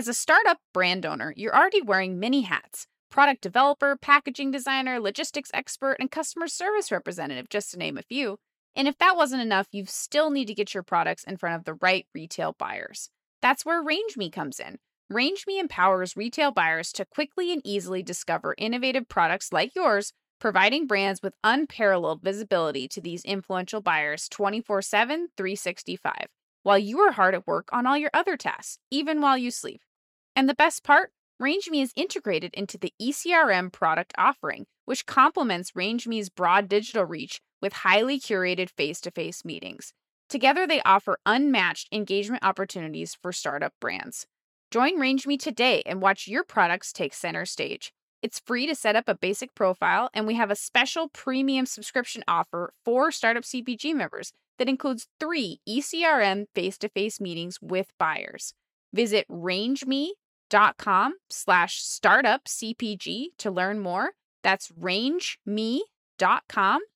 As a startup brand owner, you're already wearing many hats product developer, packaging designer, logistics expert, and customer service representative, just to name a few. And if that wasn't enough, you still need to get your products in front of the right retail buyers. That's where RangeMe comes in. RangeMe empowers retail buyers to quickly and easily discover innovative products like yours, providing brands with unparalleled visibility to these influential buyers 24 7, 365, while you are hard at work on all your other tasks, even while you sleep. And the best part? RangeMe is integrated into the ECRM product offering, which complements RangeMe's broad digital reach with highly curated face to face meetings. Together, they offer unmatched engagement opportunities for startup brands. Join RangeMe today and watch your products take center stage. It's free to set up a basic profile, and we have a special premium subscription offer for Startup CPG members that includes three ECRM face to face meetings with buyers. Visit rangeme.com slash startup CPG to learn more. That's rangeme.com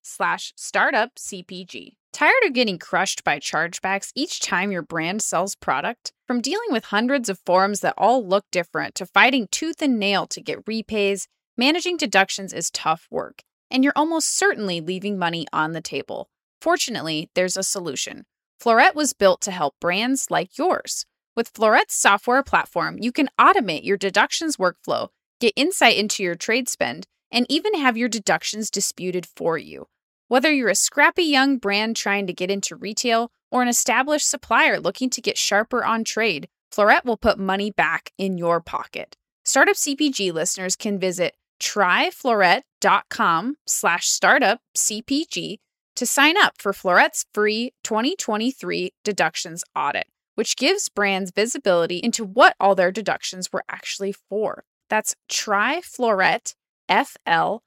slash startup CPG. Tired of getting crushed by chargebacks each time your brand sells product? From dealing with hundreds of forms that all look different to fighting tooth and nail to get repays, managing deductions is tough work, and you're almost certainly leaving money on the table. Fortunately, there's a solution. Floret was built to help brands like yours. With Floret's software platform, you can automate your deductions workflow, get insight into your trade spend, and even have your deductions disputed for you. Whether you're a scrappy young brand trying to get into retail or an established supplier looking to get sharper on trade, Floret will put money back in your pocket. Startup CPG listeners can visit tryfloret.com slash startup CPG to sign up for Floret's free 2023 deductions audit, which gives brands visibility into what all their deductions were actually for. That's tryfloret, F-L-O-R-E-T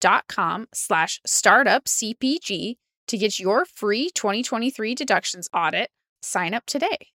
dot com slash startup CPG to get your free 2023 deductions audit. Sign up today.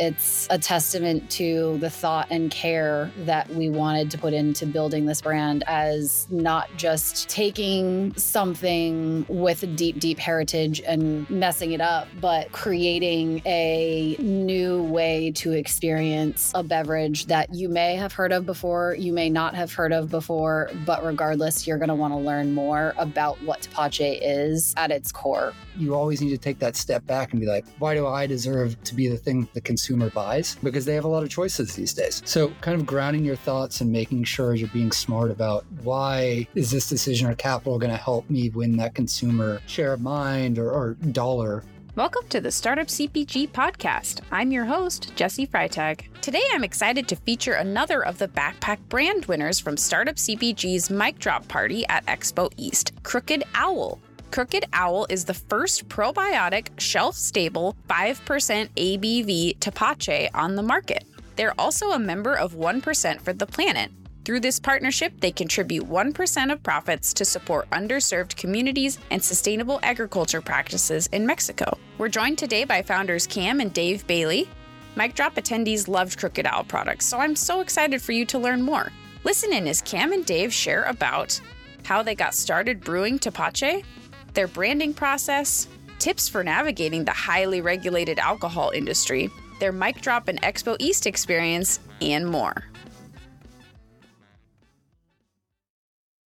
It's a testament to the thought and care that we wanted to put into building this brand as not just taking something with a deep, deep heritage and messing it up, but creating a new way to experience a beverage that you may have heard of before, you may not have heard of before, but regardless, you're going to want to learn more about what Tepache is at its core. You always need to take that step back and be like, why do I deserve to be the thing that consumer consumer buys because they have a lot of choices these days. So, kind of grounding your thoughts and making sure you're being smart about why is this decision or capital going to help me win that consumer share of mind or, or dollar Welcome to the Startup CPG podcast. I'm your host, Jessi Freitag. Today I'm excited to feature another of the backpack brand winners from Startup CPG's mic drop party at Expo East, Crooked Owl. Crooked Owl is the first probiotic, shelf stable, 5% ABV Tepache on the market. They're also a member of 1% for the Planet. Through this partnership, they contribute 1% of profits to support underserved communities and sustainable agriculture practices in Mexico. We're joined today by founders Cam and Dave Bailey. Mic Drop attendees loved Crooked Owl products, so I'm so excited for you to learn more. Listen in as Cam and Dave share about how they got started brewing Tepache, their branding process, tips for navigating the highly regulated alcohol industry, their mic drop and Expo East experience, and more.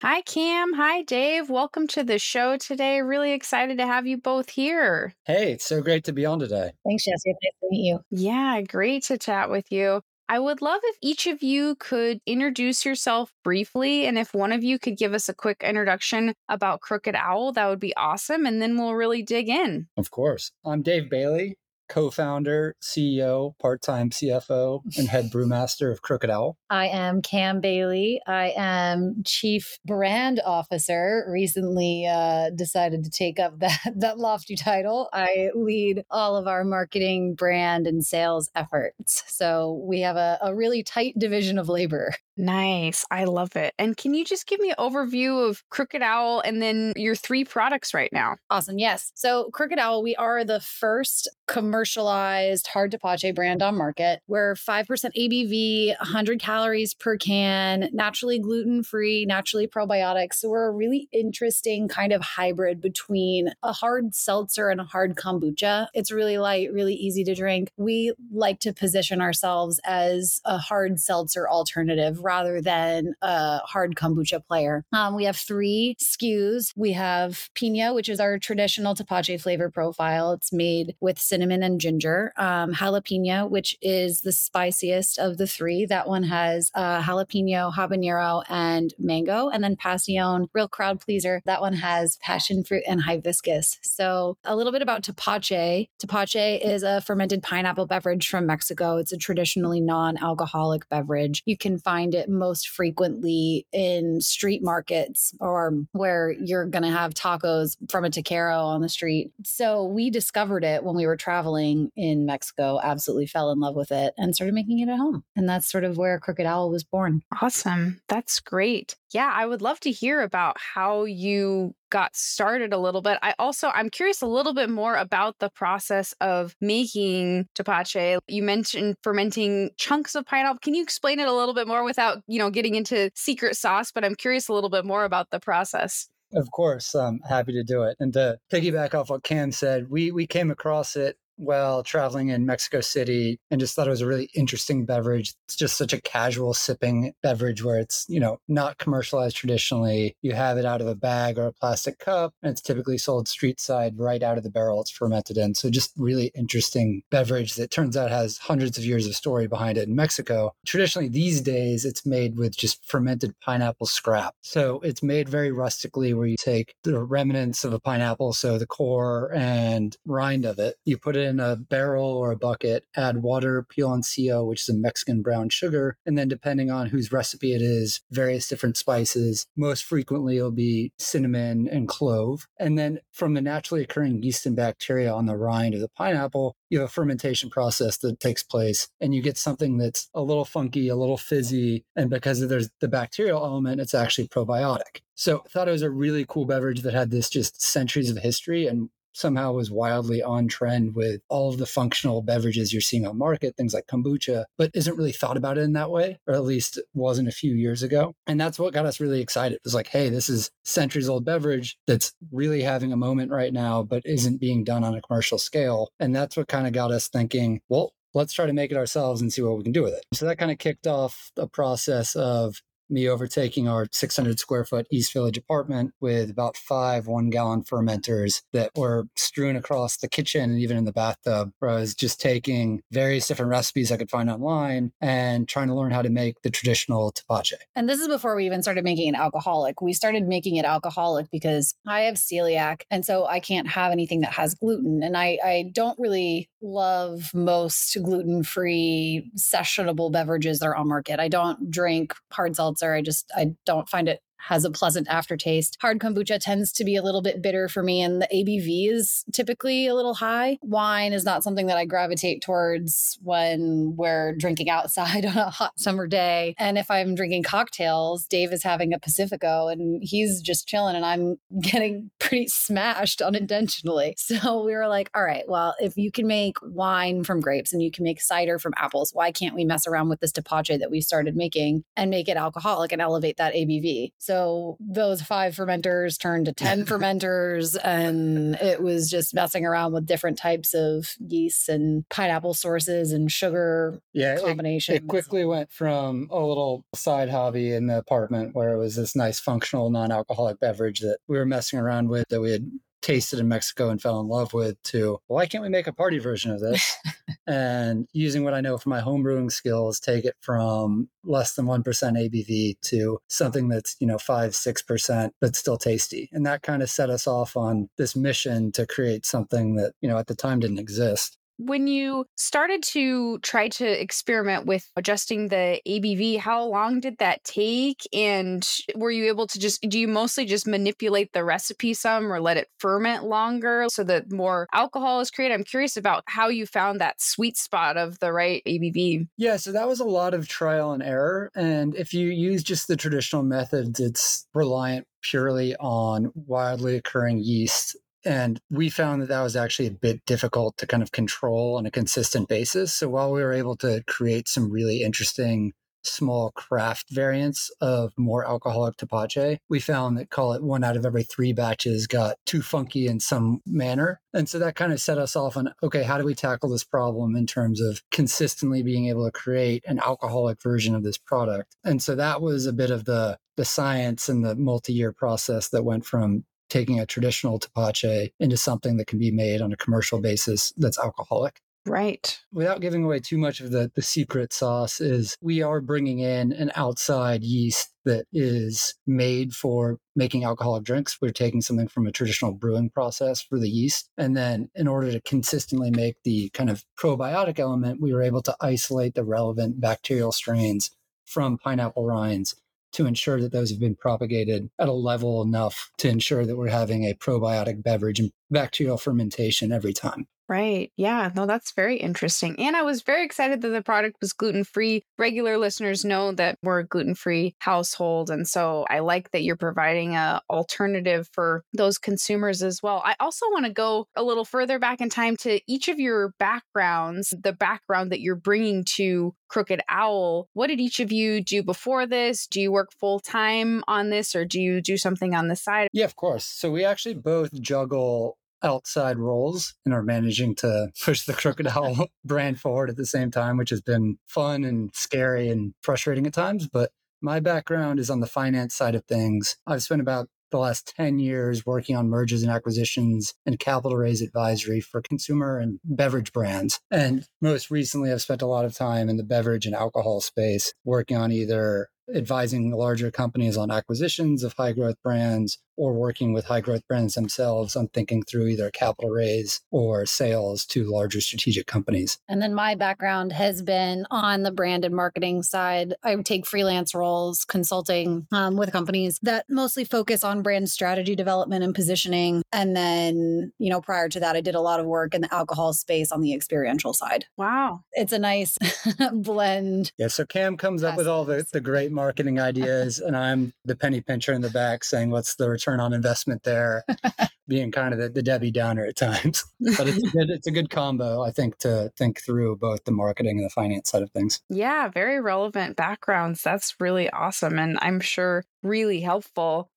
Hi, Cam. Hi, Dave. Welcome to the show today. Really excited to have you both here. Hey, it's so great to be on today. Thanks, Jessi. Nice to meet you. Yeah, great to chat with you. I would love if each of you could introduce yourself briefly. And if one of you could give us a quick introduction about Crooked Owl, that would be awesome. And then we'll really dig in. Of course. I'm Dave Bailey co-founder, CEO, part-time CFO, and head brewmaster of Crooked Owl. I am Cam Bailey. I am chief brand officer. Recently uh, decided to take up that that lofty title. I lead all of our marketing, brand, and sales efforts. So we have a, a really tight division of labor. Nice. I love it. And can you just give me an overview of Crooked Owl and then your three products right now? Awesome. Yes. So, Crooked Owl, we are the first commercialized hard tepache brand on market. We're 5% ABV, 100 calories per can, naturally gluten free, naturally probiotic. So, we're a really interesting kind of hybrid between a hard seltzer and a hard kombucha. It's really light, really easy to drink. We like to position ourselves as a hard seltzer alternative rather than a hard kombucha player. Um, we have three SKUs. We have Pina, which is our traditional tepache flavor profile. It's made with cinnamon and ginger. Um, jalapeno, which is the spiciest of the three. That one has uh, jalapeno, habanero, and mango. And then Pasión, real crowd pleaser. That one has passion fruit and hibiscus. So a little bit about tepache. Tepache is a fermented pineapple beverage from Mexico. It's a traditionally non-alcoholic beverage. You can find it most frequently in street markets or where you're going to have tacos from a taquero on the street. So we discovered it when we were traveling in Mexico, absolutely fell in love with it and started making it at home. And that's sort of where Crooked Owl was born. Awesome. That's great. Yeah, I would love to hear about how you got started a little bit. I also I'm curious a little bit more about the process of making tepache. You mentioned fermenting chunks of pineapple. Can you explain it a little bit more without, you know, getting into secret sauce, but I'm curious a little bit more about the process. Of course, I'm happy to do it. And to piggyback off what Cam said, we we came across it while traveling in Mexico City and just thought it was a really interesting beverage. It's just such a casual sipping beverage where it's, you know, not commercialized traditionally. You have it out of a bag or a plastic cup, and it's typically sold street side right out of the barrel it's fermented in. So just really interesting beverage that turns out has hundreds of years of story behind it in Mexico. Traditionally these days it's made with just fermented pineapple scrap. So it's made very rustically where you take the remnants of a pineapple, so the core and rind of it, you put it in a barrel or a bucket, add water, piloncillo, which is a Mexican brown sugar, and then depending on whose recipe it is, various different spices. Most frequently, it'll be cinnamon and clove. And then from the naturally occurring yeast and bacteria on the rind of the pineapple, you have a fermentation process that takes place and you get something that's a little funky, a little fizzy. And because there's the bacterial element, it's actually probiotic. So I thought it was a really cool beverage that had this just centuries of history and somehow was wildly on trend with all of the functional beverages you're seeing on market, things like kombucha, but isn't really thought about it in that way, or at least wasn't a few years ago. And that's what got us really excited. It was like, hey, this is centuries old beverage that's really having a moment right now, but isn't being done on a commercial scale. And that's what kind of got us thinking, well, let's try to make it ourselves and see what we can do with it. So that kind of kicked off a process of me overtaking our 600 square foot East Village apartment with about five one gallon fermenters that were strewn across the kitchen and even in the bathtub, where I was just taking various different recipes I could find online and trying to learn how to make the traditional tepache. And this is before we even started making it alcoholic. We started making it alcoholic because I have celiac. And so I can't have anything that has gluten. And I, I don't really love most gluten free sessionable beverages that are on market. I don't drink hard seltzer. I just I don't find it has a pleasant aftertaste. Hard kombucha tends to be a little bit bitter for me, and the ABV is typically a little high. Wine is not something that I gravitate towards when we're drinking outside on a hot summer day. And if I'm drinking cocktails, Dave is having a Pacifico and he's just chilling, and I'm getting pretty smashed unintentionally. So we were like, all right, well, if you can make wine from grapes and you can make cider from apples, why can't we mess around with this tepache that we started making and make it alcoholic and elevate that ABV? So those five fermenters turned to 10 fermenters, and it was just messing around with different types of yeasts and pineapple sources and sugar yeah, combinations. It, it quickly went from a little side hobby in the apartment where it was this nice functional non alcoholic beverage that we were messing around with that we had tasted in Mexico and fell in love with to why can't we make a party version of this? and using what I know from my homebrewing skills, take it from less than 1% ABV to something that's, you know, five, 6%, but still tasty. And that kind of set us off on this mission to create something that, you know, at the time didn't exist. When you started to try to experiment with adjusting the ABV, how long did that take? And were you able to just, do you mostly just manipulate the recipe some or let it ferment longer so that more alcohol is created? I'm curious about how you found that sweet spot of the right ABV. Yeah, so that was a lot of trial and error. And if you use just the traditional methods, it's reliant purely on wildly occurring yeast and we found that that was actually a bit difficult to kind of control on a consistent basis. So while we were able to create some really interesting small craft variants of more alcoholic tepache, we found that call it one out of every three batches got too funky in some manner. And so that kind of set us off on okay, how do we tackle this problem in terms of consistently being able to create an alcoholic version of this product? And so that was a bit of the the science and the multi-year process that went from taking a traditional tepache into something that can be made on a commercial basis that's alcoholic. Right. Without giving away too much of the, the secret sauce, is we are bringing in an outside yeast that is made for making alcoholic drinks. We're taking something from a traditional brewing process for the yeast. And then, in order to consistently make the kind of probiotic element, we were able to isolate the relevant bacterial strains from pineapple rinds to ensure that those have been propagated at a level enough to ensure that we're having a probiotic beverage and bacterial fermentation every time. Right. Yeah. No, that's very interesting. And I was very excited that the product was gluten free. Regular listeners know that we're a gluten free household. And so I like that you're providing a alternative for those consumers as well. I also want to go a little further back in time to each of your backgrounds, the background that you're bringing to Crooked Owl. What did each of you do before this? Do you work full time on this or do you do something on the side? Yeah, of course. So we actually both juggle outside roles and are managing to push the Crooked Owl brand forward at the same time, which has been fun and scary and frustrating at times. But my background is on the finance side of things. I've spent about the last 10 years working on mergers and acquisitions and capital raise advisory for consumer and beverage brands. And most recently, I've spent a lot of time in the beverage and alcohol space working on either advising larger companies on acquisitions of high growth brands or working with high growth brands themselves on thinking through either capital raise or sales to larger strategic companies. And then my background has been on the brand and marketing side. I take freelance roles consulting um, with companies that mostly focus on brand strategy development and positioning. And then, you know, prior to that, I did a lot of work in the alcohol space on the experiential side. Wow. It's a nice blend. Yeah. So Cam comes up with all the, the great marketing ideas, and I'm the penny pincher in the back saying, what's the return? on investment there, being kind of the, the Debbie Downer at times. But it's a good it's a good combo, I think, to think through both the marketing and the finance side of things. Yeah, very relevant backgrounds. That's really awesome, and I'm sure really helpful.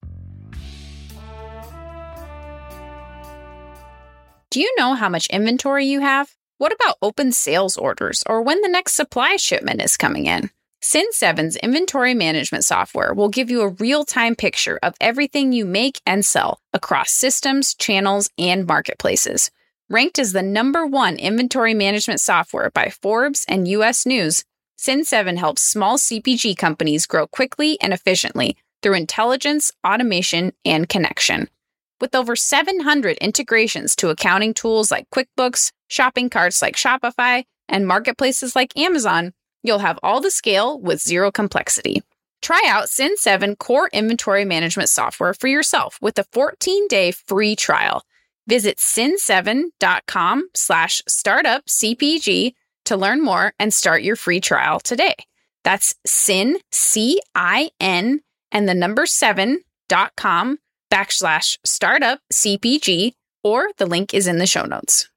Do you know how much inventory you have? What about open sales orders or when the next supply shipment is coming in? Cin7's inventory management software will give you a real time picture of everything you make and sell across systems, channels, and marketplaces. Ranked as the number one inventory management software by Forbes and US News, Cin7 helps small CPG companies grow quickly and efficiently through intelligence, automation, and connection. With over 700 integrations to accounting tools like QuickBooks, shopping carts like Shopify, and marketplaces like Amazon, You'll have all the scale with zero complexity. Try out Cin7 Core Inventory Management Software for yourself with a 14-day free trial. Visit cin7.com slash startupcpg to learn more and start your free trial today. That's sin, C-I-N, and the number 7.com backslash startupcpg, or the link is in the show notes.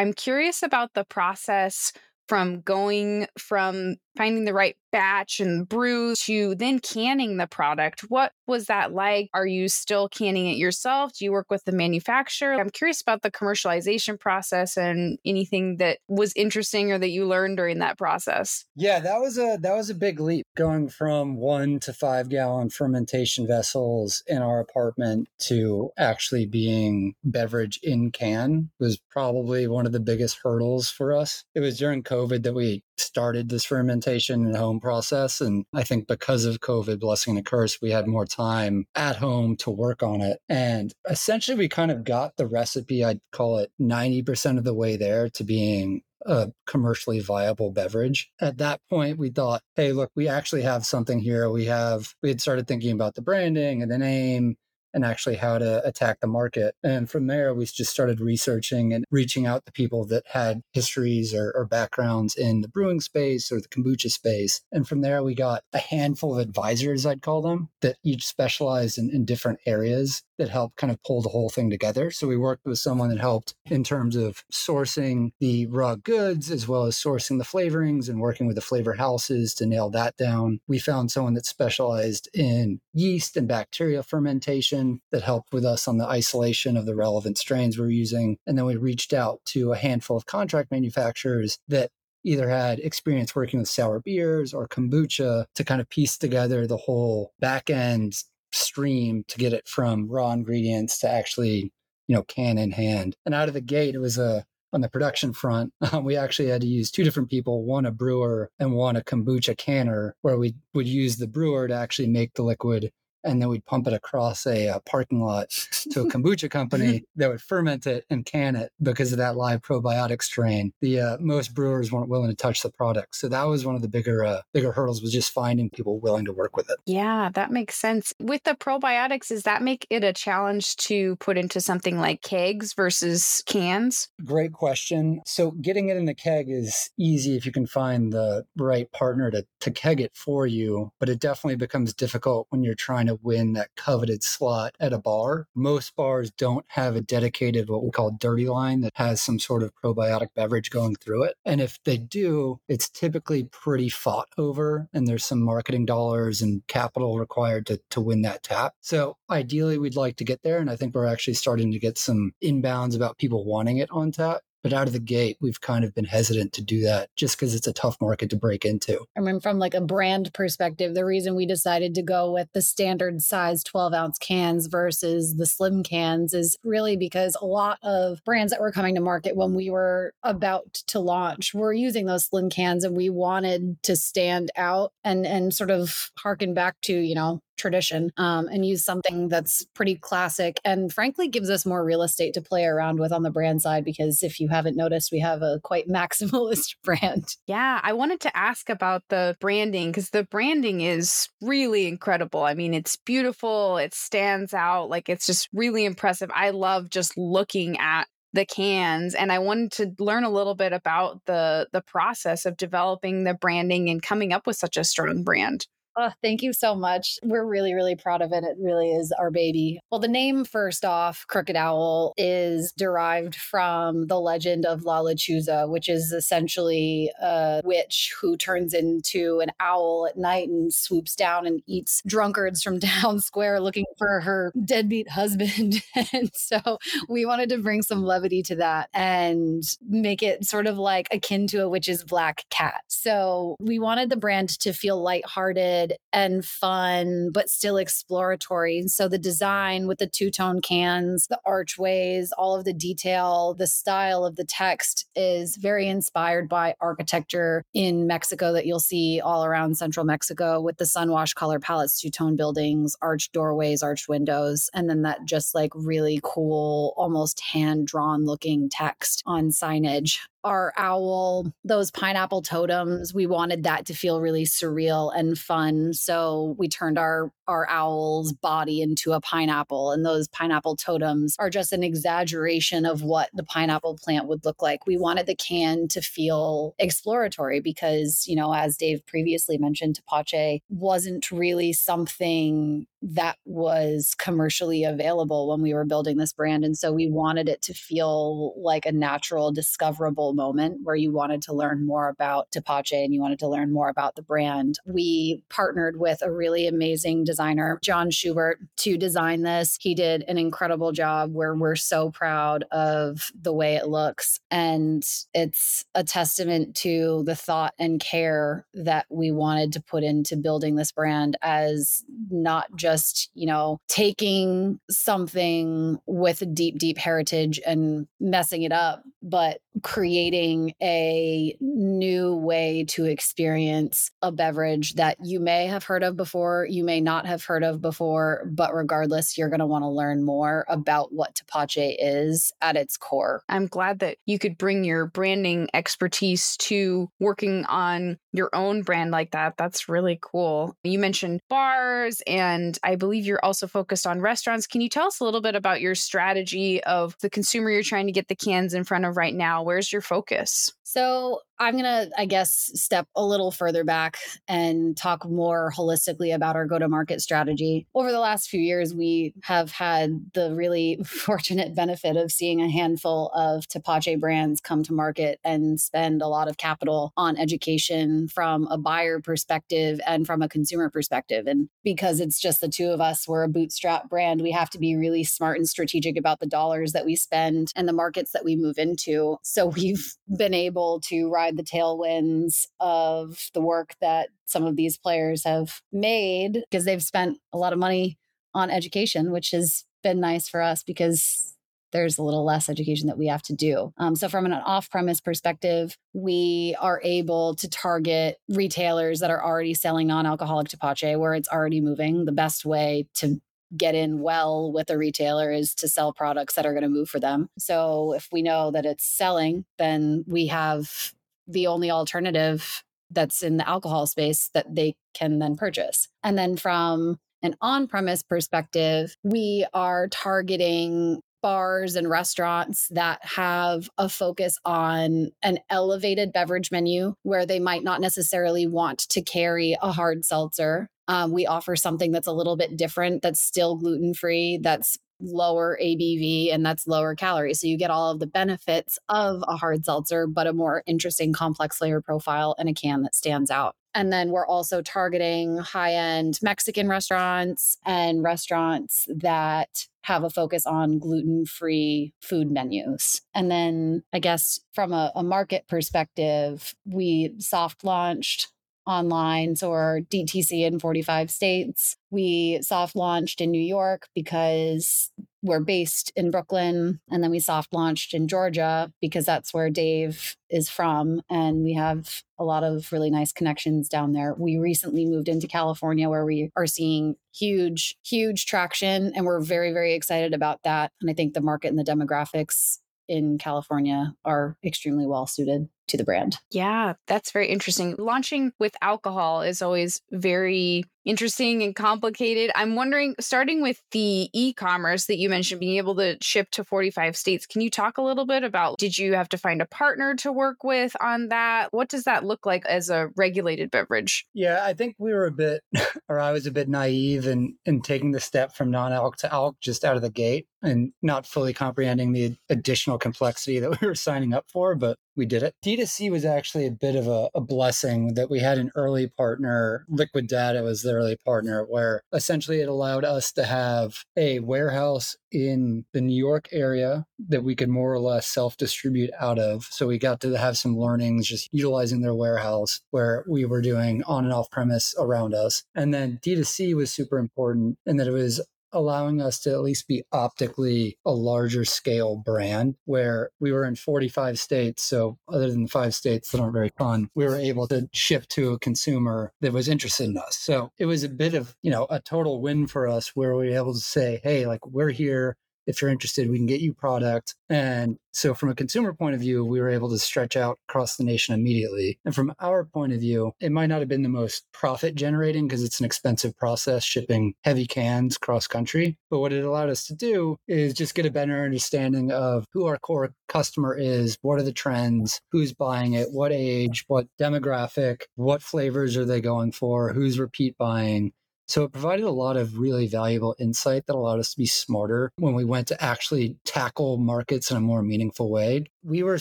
I'm curious about the process from going from finding the right batch and brew to then canning the product. What was that like? Are you still canning it yourself? Do you work with the manufacturer? I'm curious about the commercialization process and anything that was interesting or that you learned during that process. Yeah, that was a that was a big leap going from 1 to 5 gallon fermentation vessels in our apartment to actually being beverage in can was probably one of the biggest hurdles for us. It was during COVID that we started this fermentation and home process. And I think because of COVID, blessing and a curse, we had more time at home to work on it. And essentially, we kind of got the recipe, I'd call it 90% of the way there to being a commercially viable beverage. At that point, we thought, hey, look, we actually have something here. We have, we had started thinking about the branding and the name and actually how to attack the market. And from there, we just started researching and reaching out to people that had histories or, or, backgrounds in the brewing space or the kombucha space. And from there, we got a handful of advisors, I'd call them, that each specialized in, in different areas that helped kind of pull the whole thing together. So we worked with someone that helped in terms of sourcing the raw goods as well as sourcing the flavorings and working with the flavor houses to nail that down. We found someone that specialized in yeast and bacterial fermentation that helped with us on the isolation of the relevant strains we're using. And then we reached out to a handful of contract manufacturers that either had experience working with sour beers or kombucha to kind of piece together the whole back end stream to get it from raw ingredients to actually, you know, can in hand. And out of the gate, it was a on the production front, um, we actually had to use two different people, one a brewer and one a kombucha canner, where we would use the brewer to actually make the liquid and then we'd pump it across a, a uh, parking lot to a kombucha company that would ferment it and can it because of that live probiotic strain. The uh, most brewers weren't willing to touch the product, so that was one of the bigger uh, bigger hurdles was just finding people willing to work with it. Yeah, that makes sense. With the probiotics, does that make it a challenge to put into something like kegs versus cans? Great question. So getting it in a keg is easy if you can find the right partner to to keg it for you, but it definitely becomes difficult when you're trying to win that coveted slot at a bar. Most bars don't have a dedicated, what we call dirty line that has some sort of probiotic beverage going through it. And if they do, it's typically pretty fought over and there's some marketing dollars and capital required to, to win that tap. So ideally, we'd like to get there. And I think we're actually starting to get some inbounds about people wanting it on tap. But out of the gate, we've kind of been hesitant to do that just because it's a tough market to break into. I mean, from like a brand perspective, the reason we decided to go with the standard size 12 ounce cans versus the slim cans is really because a lot of brands that were coming to market when we were about to launch were using those slim cans and we wanted to stand out and and sort of harken back to, you know, tradition um, and use something that's pretty classic and frankly gives us more real estate to play around with on the brand side because if you haven't noticed we have a quite maximalist brand. Yeah i wanted to ask about the branding because the branding is really incredible. I mean it's beautiful it stands out like it's just really impressive. I love just looking at the cans and i wanted to learn a little bit about the the process of developing the branding and coming up with such a strong brand Oh, thank you so much. We're really, really proud of it. It really is our baby. Well, the name, first off, Crooked Owl, is derived from the legend of La Lechuza, which is essentially a witch who turns into an owl at night and swoops down and eats drunkards from town square looking for her deadbeat husband. and so we wanted to bring some levity to that and make it sort of like akin to a witch's black cat. So we wanted the brand to feel lighthearted and fun, but still exploratory. So the design with the two tone cans, the archways, all of the detail, the style of the text is very inspired by architecture in Mexico that you'll see all around central Mexico with the sunwash color palettes, two tone buildings, arched doorways, arched windows, and then that just like really cool, almost hand drawn looking text on signage our owl, those pineapple totems, we wanted that to feel really surreal and fun. So we turned our our owl's body into a pineapple and those pineapple totems are just an exaggeration of what the pineapple plant would look like. We wanted the can to feel exploratory because, you know, as Dave previously mentioned, Tepache wasn't really something that was commercially available when we were building this brand. And so we wanted it to feel like a natural, discoverable moment where you wanted to learn more about Tepache and you wanted to learn more about the brand. We partnered with a really amazing designer, John Schubert, to design this. He did an incredible job where we're so proud of the way it looks. And it's a testament to the thought and care that we wanted to put into building this brand as not just just, you know, taking something with a deep, deep heritage and messing it up but creating a new way to experience a beverage that you may have heard of before, you may not have heard of before, but regardless, you're going to want to learn more about what tepache is at its core. I'm glad that you could bring your branding expertise to working on your own brand like that. That's really cool. You mentioned bars, and I believe you're also focused on restaurants. Can you tell us a little bit about your strategy of the consumer you're trying to get the cans in front of right now? Where's your focus? So, I'm going to, I guess, step a little further back and talk more holistically about our go to market strategy. Over the last few years, we have had the really fortunate benefit of seeing a handful of Tepache brands come to market and spend a lot of capital on education from a buyer perspective and from a consumer perspective. And because it's just the two of us, we're a bootstrap brand, we have to be really smart and strategic about the dollars that we spend and the markets that we move into. So we've been able to ride the tailwinds of the work that some of these players have made because they've spent a lot of money on education, which has been nice for us because there's a little less education that we have to do. Um, so, from an off premise perspective, we are able to target retailers that are already selling non alcoholic Tepache where it's already moving. The best way to get in well with a retailer is to sell products that are going to move for them. So, if we know that it's selling, then we have the only alternative that's in the alcohol space that they can then purchase. And then from an on premise perspective, we are targeting bars and restaurants that have a focus on an elevated beverage menu where they might not necessarily want to carry a hard seltzer. Um, we offer something that's a little bit different, that's still gluten free, that's lower ABV and that's lower calories. So you get all of the benefits of a hard seltzer, but a more interesting complex flavor profile and a can that stands out. And then we're also targeting high end Mexican restaurants and restaurants that have a focus on gluten free food menus. And then, I guess, from a, a market perspective, we soft launched online, so our DTC in 45 states. We soft launched in New York because we're based in Brooklyn. And then we soft launched in Georgia because that's where Dave is from. And we have a lot of really nice connections down there. We recently moved into California where we are seeing huge, huge traction. And we're very, very excited about that. And I think the market and the demographics in California are extremely well suited to the brand. Yeah, that's very interesting. Launching with alcohol is always very interesting and complicated. I'm wondering, starting with the e commerce that you mentioned, being able to ship to 45 states, can you talk a little bit about did you have to find a partner to work with on that? What does that look like as a regulated beverage? Yeah, I think we were a bit, or I was a bit naive in, in taking the step from non alc to alc just out of the gate and not fully comprehending the additional complexity that we were signing up for, but we did it. D2C was actually a bit of a, a blessing that we had an early partner, Liquid Data was the early partner, where essentially it allowed us to have a warehouse in the New York area that we could more or less self distribute out of. So we got to have some learnings just utilizing their warehouse where we were doing on and off premise around us. And then D2C was super important in that it was allowing us to at least be optically a larger scale brand where we were in 45 states. So, other than the five states that aren't very fun, we were able to ship to a consumer that was interested in us. So, it was a bit of, you know, a total win for us where we were able to say, hey, like, we're here if you're interested, we can get you product. And so, from a consumer point of view, we were able to stretch out across the nation immediately. And from our point of view, it might not have been the most profit generating because it's an expensive process shipping heavy cans cross country. But what it allowed us to do is just get a better understanding of who our core customer is, what are the trends, who's buying it, what age, what demographic, what flavors are they going for, who's repeat buying. So it provided a lot of really valuable insight that allowed us to be smarter when we went to actually tackle markets in a more meaningful way. We were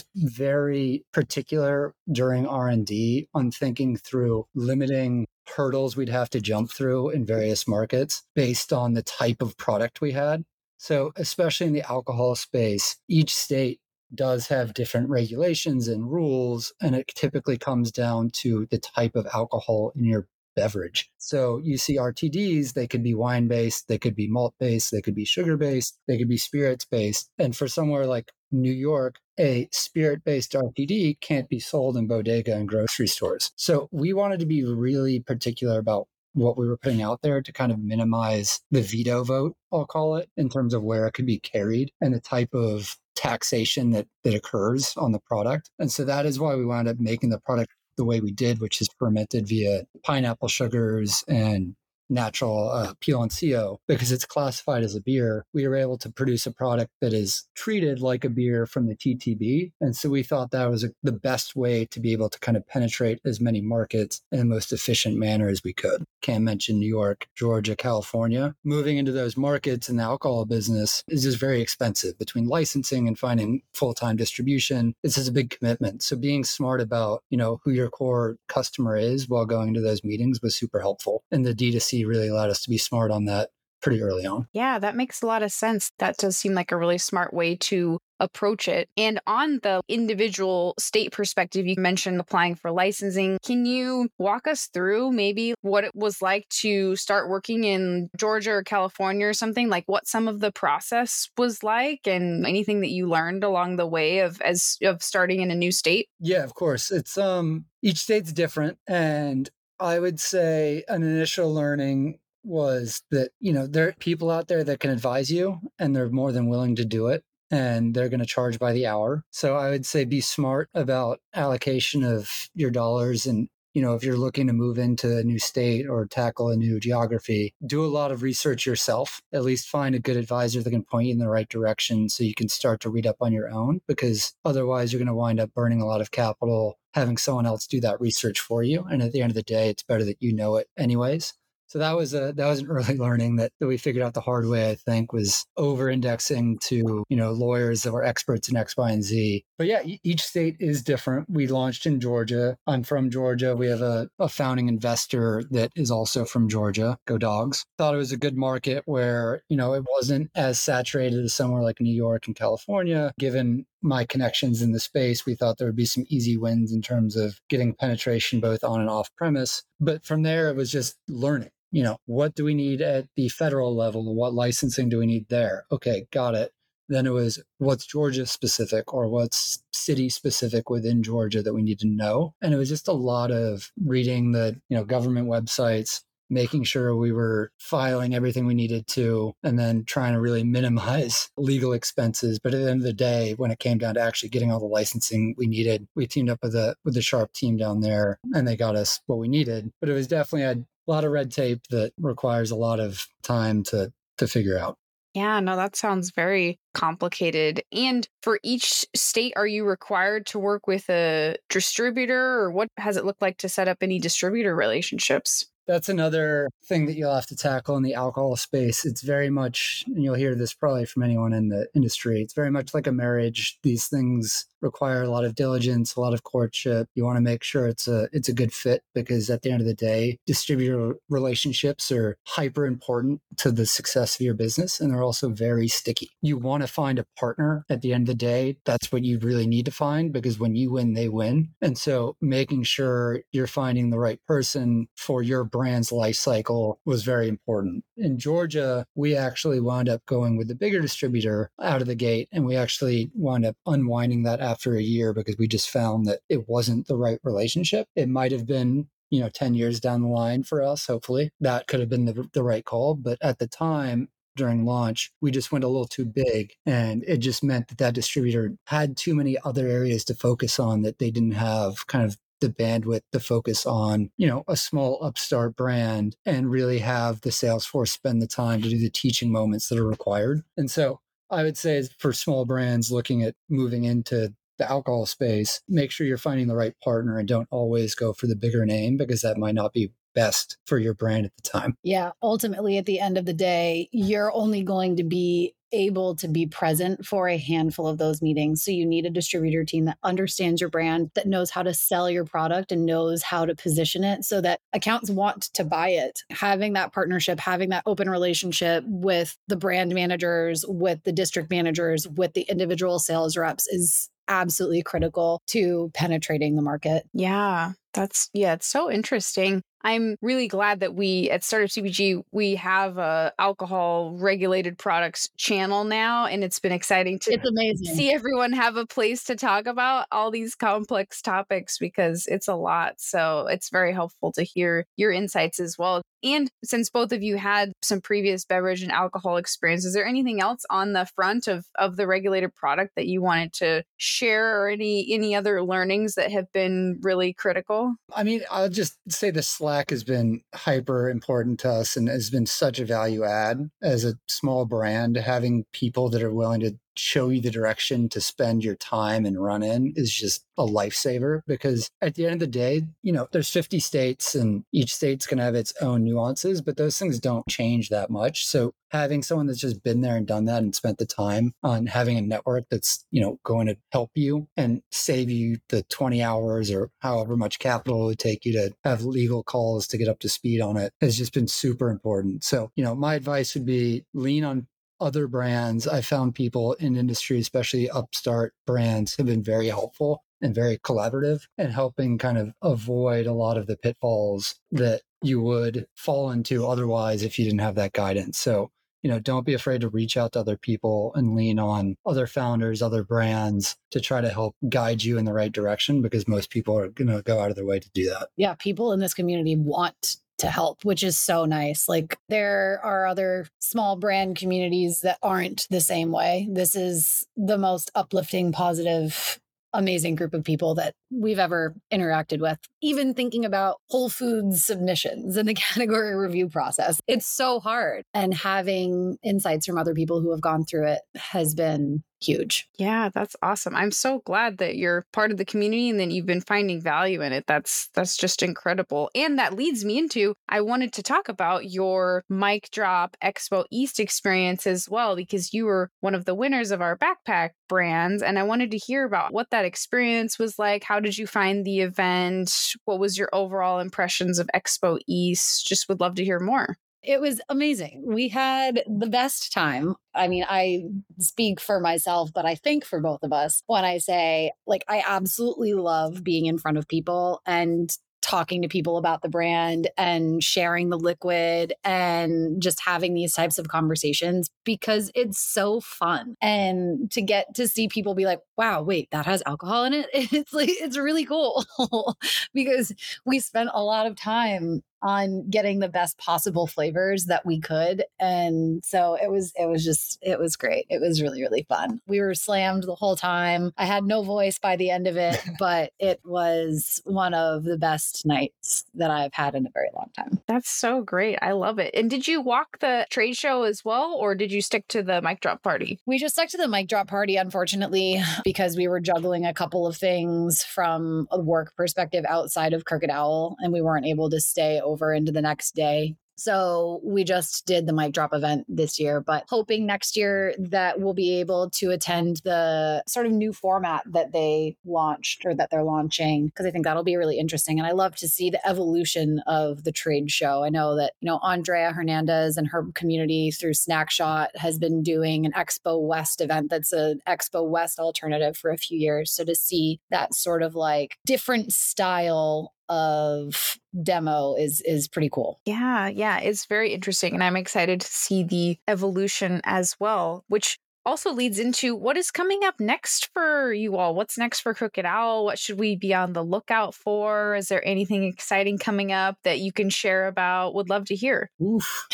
very particular during R&D on thinking through limiting hurdles we'd have to jump through in various markets based on the type of product we had. So, especially in the alcohol space, each state does have different regulations and rules, and it typically comes down to the type of alcohol in your beverage. So you see RTDs, they could be wine based, they could be malt based, they could be sugar based, they could be spirits based. And for somewhere like New York, a spirit based RTD can't be sold in bodega and grocery stores. So we wanted to be really particular about what we were putting out there to kind of minimize the veto vote, I'll call it, in terms of where it could be carried and the type of taxation that that occurs on the product. And so that is why we wound up making the product the way we did, which is fermented via pineapple sugars and natural uh, piloncillo because it's classified as a beer. We were able to produce a product that is treated like a beer from the TTB. And so we thought that was a, the best way to be able to kind of penetrate as many markets in the most efficient manner as we could. Cam mentioned New York, Georgia, California. Moving into those markets in the alcohol business is just very expensive between licensing and finding full-time distribution. This is a big commitment. So being smart about, you know, who your core customer is while going to those meetings was super helpful. And the D2C really allowed us to be smart on that pretty early on. Yeah, that makes a lot of sense. That does seem like a really smart way to approach it. And on the individual state perspective, you mentioned applying for licensing. Can you walk us through maybe what it was like to start working in Georgia or California or something? Like what some of the process was like and anything that you learned along the way of as of starting in a new state? Yeah, of course. It's um each state's different and I would say an initial learning was that, you know, there are people out there that can advise you and they're more than willing to do it and they're going to charge by the hour. So I would say be smart about allocation of your dollars and you know, if you're looking to move into a new state or tackle a new geography, do a lot of research yourself. At least find a good advisor that can point you in the right direction so you can start to read up on your own because otherwise you're going to wind up burning a lot of capital having someone else do that research for you. And at the end of the day, it's better that you know it anyways. So that was a that was an early learning that, that we figured out the hard way, I think, was over indexing to, you know, lawyers that were experts in X, Y, and Z. But yeah, each state is different. We launched in Georgia. I'm from Georgia. We have a, a founding investor that is also from Georgia. Go dogs. Thought it was a good market where, you know, it wasn't as saturated as somewhere like New York and California, given my connections in the space, we thought there would be some easy wins in terms of getting penetration both on and off premise. But from there, it was just learning. You know, what do we need at the federal level? What licensing do we need there? Okay, got it. Then it was what's Georgia specific or what's city specific within Georgia that we need to know. And it was just a lot of reading the, you know, government websites, making sure we were filing everything we needed to, and then trying to really minimize legal expenses. But at the end of the day, when it came down to actually getting all the licensing we needed, we teamed up with the with the Sharp team down there, and they got us what we needed. But it was definitely a lot of red tape that requires a lot of time to to figure out. Yeah, no, that sounds very complicated. And for each state, are you required to work with a distributor or what has it looked like to set up any distributor relationships? That's another thing that you'll have to tackle in the alcohol space. It's very much, and you'll hear this probably from anyone in the industry, it's very much like a marriage. These things require a lot of diligence, a lot of courtship. You want to make sure it's a it's a good fit because at the end of the day, distributor relationships are hyper important to the success of your business and they're also very sticky. You want to find a partner at the end of the day. That's what you really need to find because when you win, they win. And so making sure you're finding the right person for your brand's life cycle was very important. In Georgia, we actually wound up going with the bigger distributor out of the gate and we actually wound up unwinding that after a year because we just found that it wasn't the right relationship. It might have been you know 10 years down the line for us hopefully that could have been the, the right call but at the time during launch we just went a little too big and it just meant that that distributor had too many other areas to focus on that they didn't have kind of the bandwidth to focus on, you know, a small upstart brand and really have the sales force spend the time to do the teaching moments that are required. And so I would say for small brands looking at moving into the alcohol space, make sure you're finding the right partner and don't always go for the bigger name because that might not be best for your brand at the time. Yeah. Ultimately, at the end of the day, you're only going to be able to be present for a handful of those meetings. So you need a distributor team that understands your brand, that knows how to sell your product and knows how to position it so that accounts want to buy it. Having that partnership, having that open relationship with the brand managers, with the district managers, with the individual sales reps is absolutely critical to penetrating the market. Yeah. That's yeah, it's so interesting. I'm really glad that we at Startup CPG we have a alcohol regulated products channel now, and it's been exciting to it's amazing see everyone have a place to talk about all these complex topics because it's a lot. So it's very helpful to hear your insights as well. And since both of you had some previous beverage and alcohol experience, is there anything else on the front of of the regulated product that you wanted to share, or any any other learnings that have been really critical? I mean, I'll just say the Slack has been hyper important to us and has been such a value add as a small brand. Having people that are willing to show you the direction to spend your time and run in is just a lifesaver because at the end of the day, you know, there's 50 states and each state's going to have its own nuances, but those things don't change that much. So having someone that's just been there and done that and spent the time on having a network that's, you know, going to help you and save you the 20 hours or however much capital it would take you to have legal calls to get up to speed on it has just been super important. So, you know, my advice would be lean on other brands, I found people in industry, especially upstart brands, have been very helpful and very collaborative and helping kind of avoid a lot of the pitfalls that you would fall into otherwise if you didn't have that guidance. So, you know, don't be afraid to reach out to other people and lean on other founders, other brands to try to help guide you in the right direction because most people are going to go out of their way to do that. Yeah, people in this community want to help, which is so nice. Like there are other small brand communities that aren't the same way. This is the most uplifting, positive, amazing group of people that we've ever interacted with. Even thinking about Whole Foods submissions and the category review process, it's so hard. And having insights from other people who have gone through it has been huge. Yeah, that's awesome. I'm so glad that you're part of the community and that you've been finding value in it. That's that's just incredible. And that leads me into I wanted to talk about your mic drop Expo East experience as well because you were one of the winners of our backpack brands and I wanted to hear about what that experience was like. How did you find the event? What was your overall impressions of Expo East? Just would love to hear more. It was amazing. We had the best time. I mean, I speak for myself, but I think for both of us when I say, like, I absolutely love being in front of people and talking to people about the brand and sharing the liquid and just having these types of conversations because it's so fun. And to get to see people be like, wow, wait, that has alcohol in it. It's like, it's really cool because we spent a lot of time on getting the best possible flavors that we could. And so it was it was just it was great. It was really really fun. We were slammed the whole time. I had no voice by the end of it but it was one of the best nights that i've had in a very long time. That's so great. I love it. And did you walk the trade show as well or did you stick to the mic drop party? We just stuck to the mic drop party unfortunately because we were juggling a couple of things from a work perspective outside of crooked owl and we weren't able to stay over into the next day. So we just did the mic drop event this year, but hoping next year that we'll be able to attend the sort of new format that they launched or that they're launching, because I think that'll be really interesting. And I love to see the evolution of the trade show. I know that, you know, Andrea Hernandez and her community through Snaxshot has been doing an Expo West event that's an Expo West alternative for a few years. So to see that sort of like different style of demo is is pretty cool. Yeah, yeah, it's very interesting and I'm excited to see the evolution as well, which also leads into what is coming up next for you all. What's next for Crooked Owl? What should we be on the lookout for? Is there anything exciting coming up that you can share about? Would love to hear. Oof.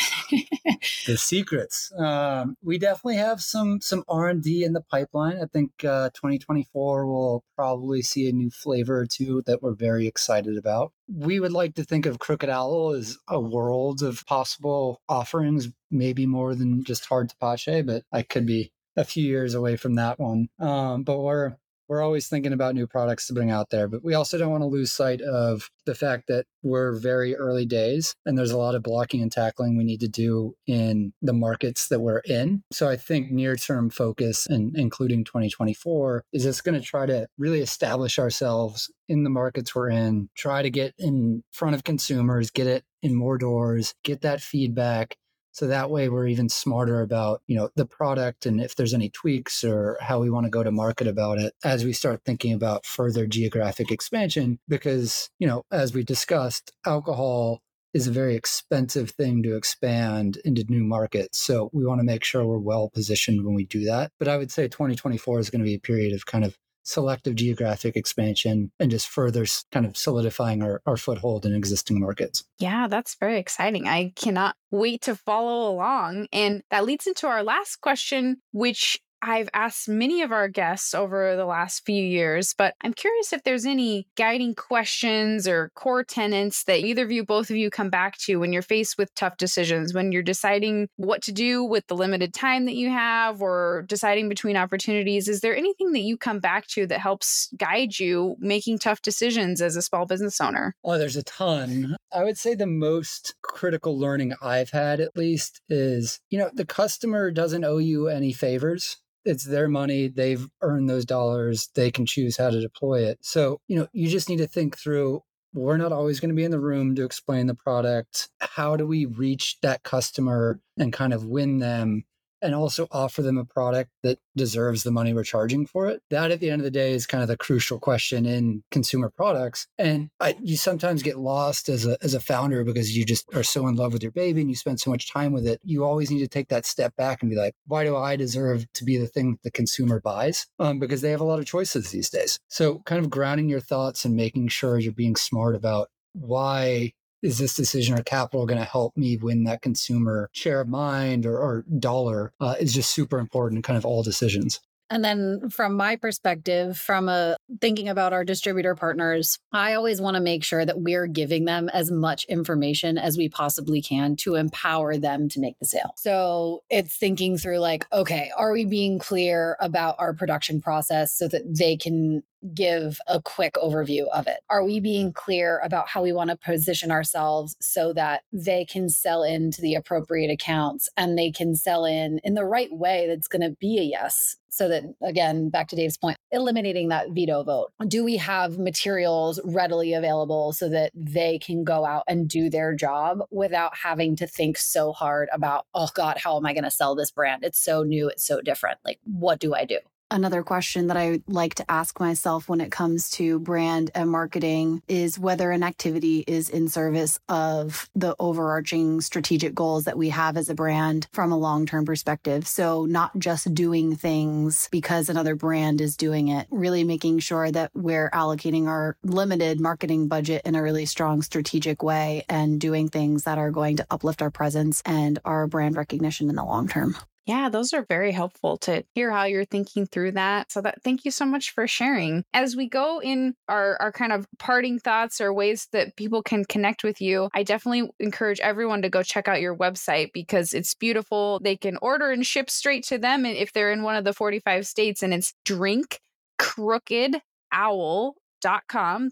the secrets. Um, we definitely have some some R and D in the pipeline. I think uh, 2024 will probably see a new flavor or two that we're very excited about. We would like to think of Crooked Owl as a world of possible offerings, maybe more than just hard tepache, but I could be a few years away from that one. Um, but we're we're always thinking about new products to bring out there, but we also don't want to lose sight of the fact that we're very early days and there's a lot of blocking and tackling we need to do in the markets that we're in. So I think near term focus and including 2024 is just going to try to really establish ourselves in the markets we're in, try to get in front of consumers, get it in more doors, get that feedback So that way we're even smarter about, you know, the product and if there's any tweaks or how we want to go to market about it as we start thinking about further geographic expansion. Because, you know, as we discussed, alcohol is a very expensive thing to expand into new markets. So we want to make sure we're well positioned when we do that. But I would say 2024 is going to be a period of kind of selective geographic expansion and just further kind of solidifying our, our foothold in existing markets. Yeah, that's very exciting. I cannot wait to follow along. And that leads into our last question, which I've asked many of our guests over the last few years, but I'm curious if there's any guiding questions or core tenets that either of you, both of you come back to when you're faced with tough decisions, when you're deciding what to do with the limited time that you have or deciding between opportunities. Is there anything that you come back to that helps guide you making tough decisions as a small business owner? Oh, there's a ton. I would say the most critical learning I've had, at least, is you know, the customer doesn't owe you any favors it's their money. They've earned those dollars. They can choose how to deploy it. So, you know, you just need to think through we're not always going to be in the room to explain the product. How do we reach that customer and kind of win them and also offer them a product that deserves the money we're charging for it? That at the end of the day is kind of the crucial question in consumer products. And I, you sometimes get lost as a, as a founder because you just are so in love with your baby and you spend so much time with it. You always need to take that step back and be like, why do I deserve to be the thing that the consumer buys? Um, because they have a lot of choices these days. So kind of grounding your thoughts and making sure you're being smart about why is this decision or capital going to help me win that consumer share of mind or, or dollar uh, is just super important in kind of all decisions. And then from my perspective, from a thinking about our distributor partners, I always want to make sure that we're giving them as much information as we possibly can to empower them to make the sale. So it's thinking through like, okay, are we being clear about our production process so that they can give a quick overview of it? Are we being clear about how we want to position ourselves so that they can sell into the appropriate accounts and they can sell in in the right way that's going to be a yes? So that, again, back to Dave's point, eliminating that veto vote. Do we have materials readily available so that they can go out and do their job without having to think so hard about, oh God, how am I going to sell this brand? It's so new, it's so different. Like, what do I do? Another question that I like to ask myself when it comes to brand and marketing is whether an activity is in service of the overarching strategic goals that we have as a brand from a long term perspective. So, not just doing things because another brand is doing it, really making sure that we're allocating our limited marketing budget in a really strong strategic way and doing things that are going to uplift our presence and our brand recognition in the long term. Yeah, those are very helpful to hear how you're thinking through that. So that thank you so much for sharing. As we go in our our kind of parting thoughts or ways that people can connect with you, I definitely encourage everyone to go check out your website because it's beautiful. They can order and ship straight to them if they're in one of the 45 states and it's drink crooked.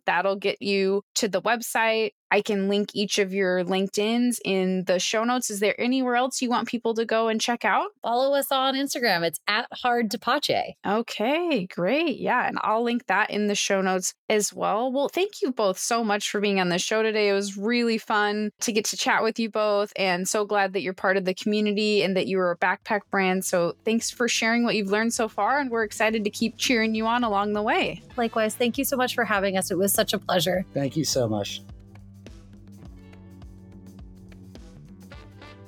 That'll get you to the website. I can link each of your LinkedIn's in the show notes. Is there anywhere else you want people to go and check out? Follow us on Instagram. It's at Hard Tepache. Okay, great. Yeah, and I'll link that in the show notes as well. Well, thank you both so much for being on the show today. It was really fun to get to chat with you both, and so glad that you're part of the community and that you are a backpack brand. So thanks for sharing what you've learned so far, and we're excited to keep cheering you on along the way. Likewise, thank you so much for having us. It was such a pleasure. Thank you so much.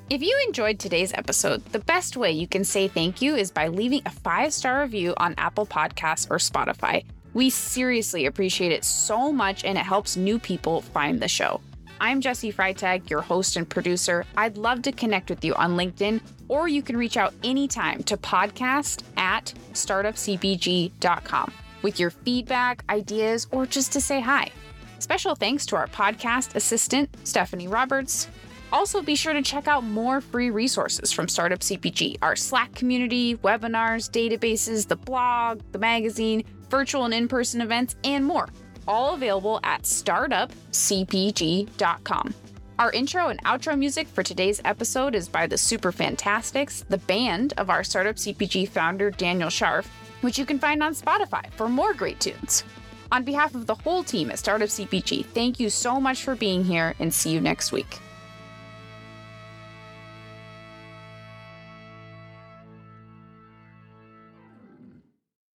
If you enjoyed today's episode, the best way you can say thank you is by leaving a five star review on Apple Podcasts or Spotify. We seriously appreciate it so much and it helps new people find the show. I'm Jessi Freitag, your host and producer. I'd love to connect with you on LinkedIn, or you can reach out anytime to podcast at startupcpg.com with your feedback, ideas, or just to say hi. Special thanks to our podcast assistant, Stephanie Roberts, also, be sure to check out more free resources from Startup CPG our Slack community, webinars, databases, the blog, the magazine, virtual and in person events, and more. All available at startupcpg.com. Our intro and outro music for today's episode is by the Super Fantastics, the band of our Startup CPG founder Daniel Scharf, which you can find on Spotify for more great tunes. On behalf of the whole team at Startup CPG, thank you so much for being here and see you next week.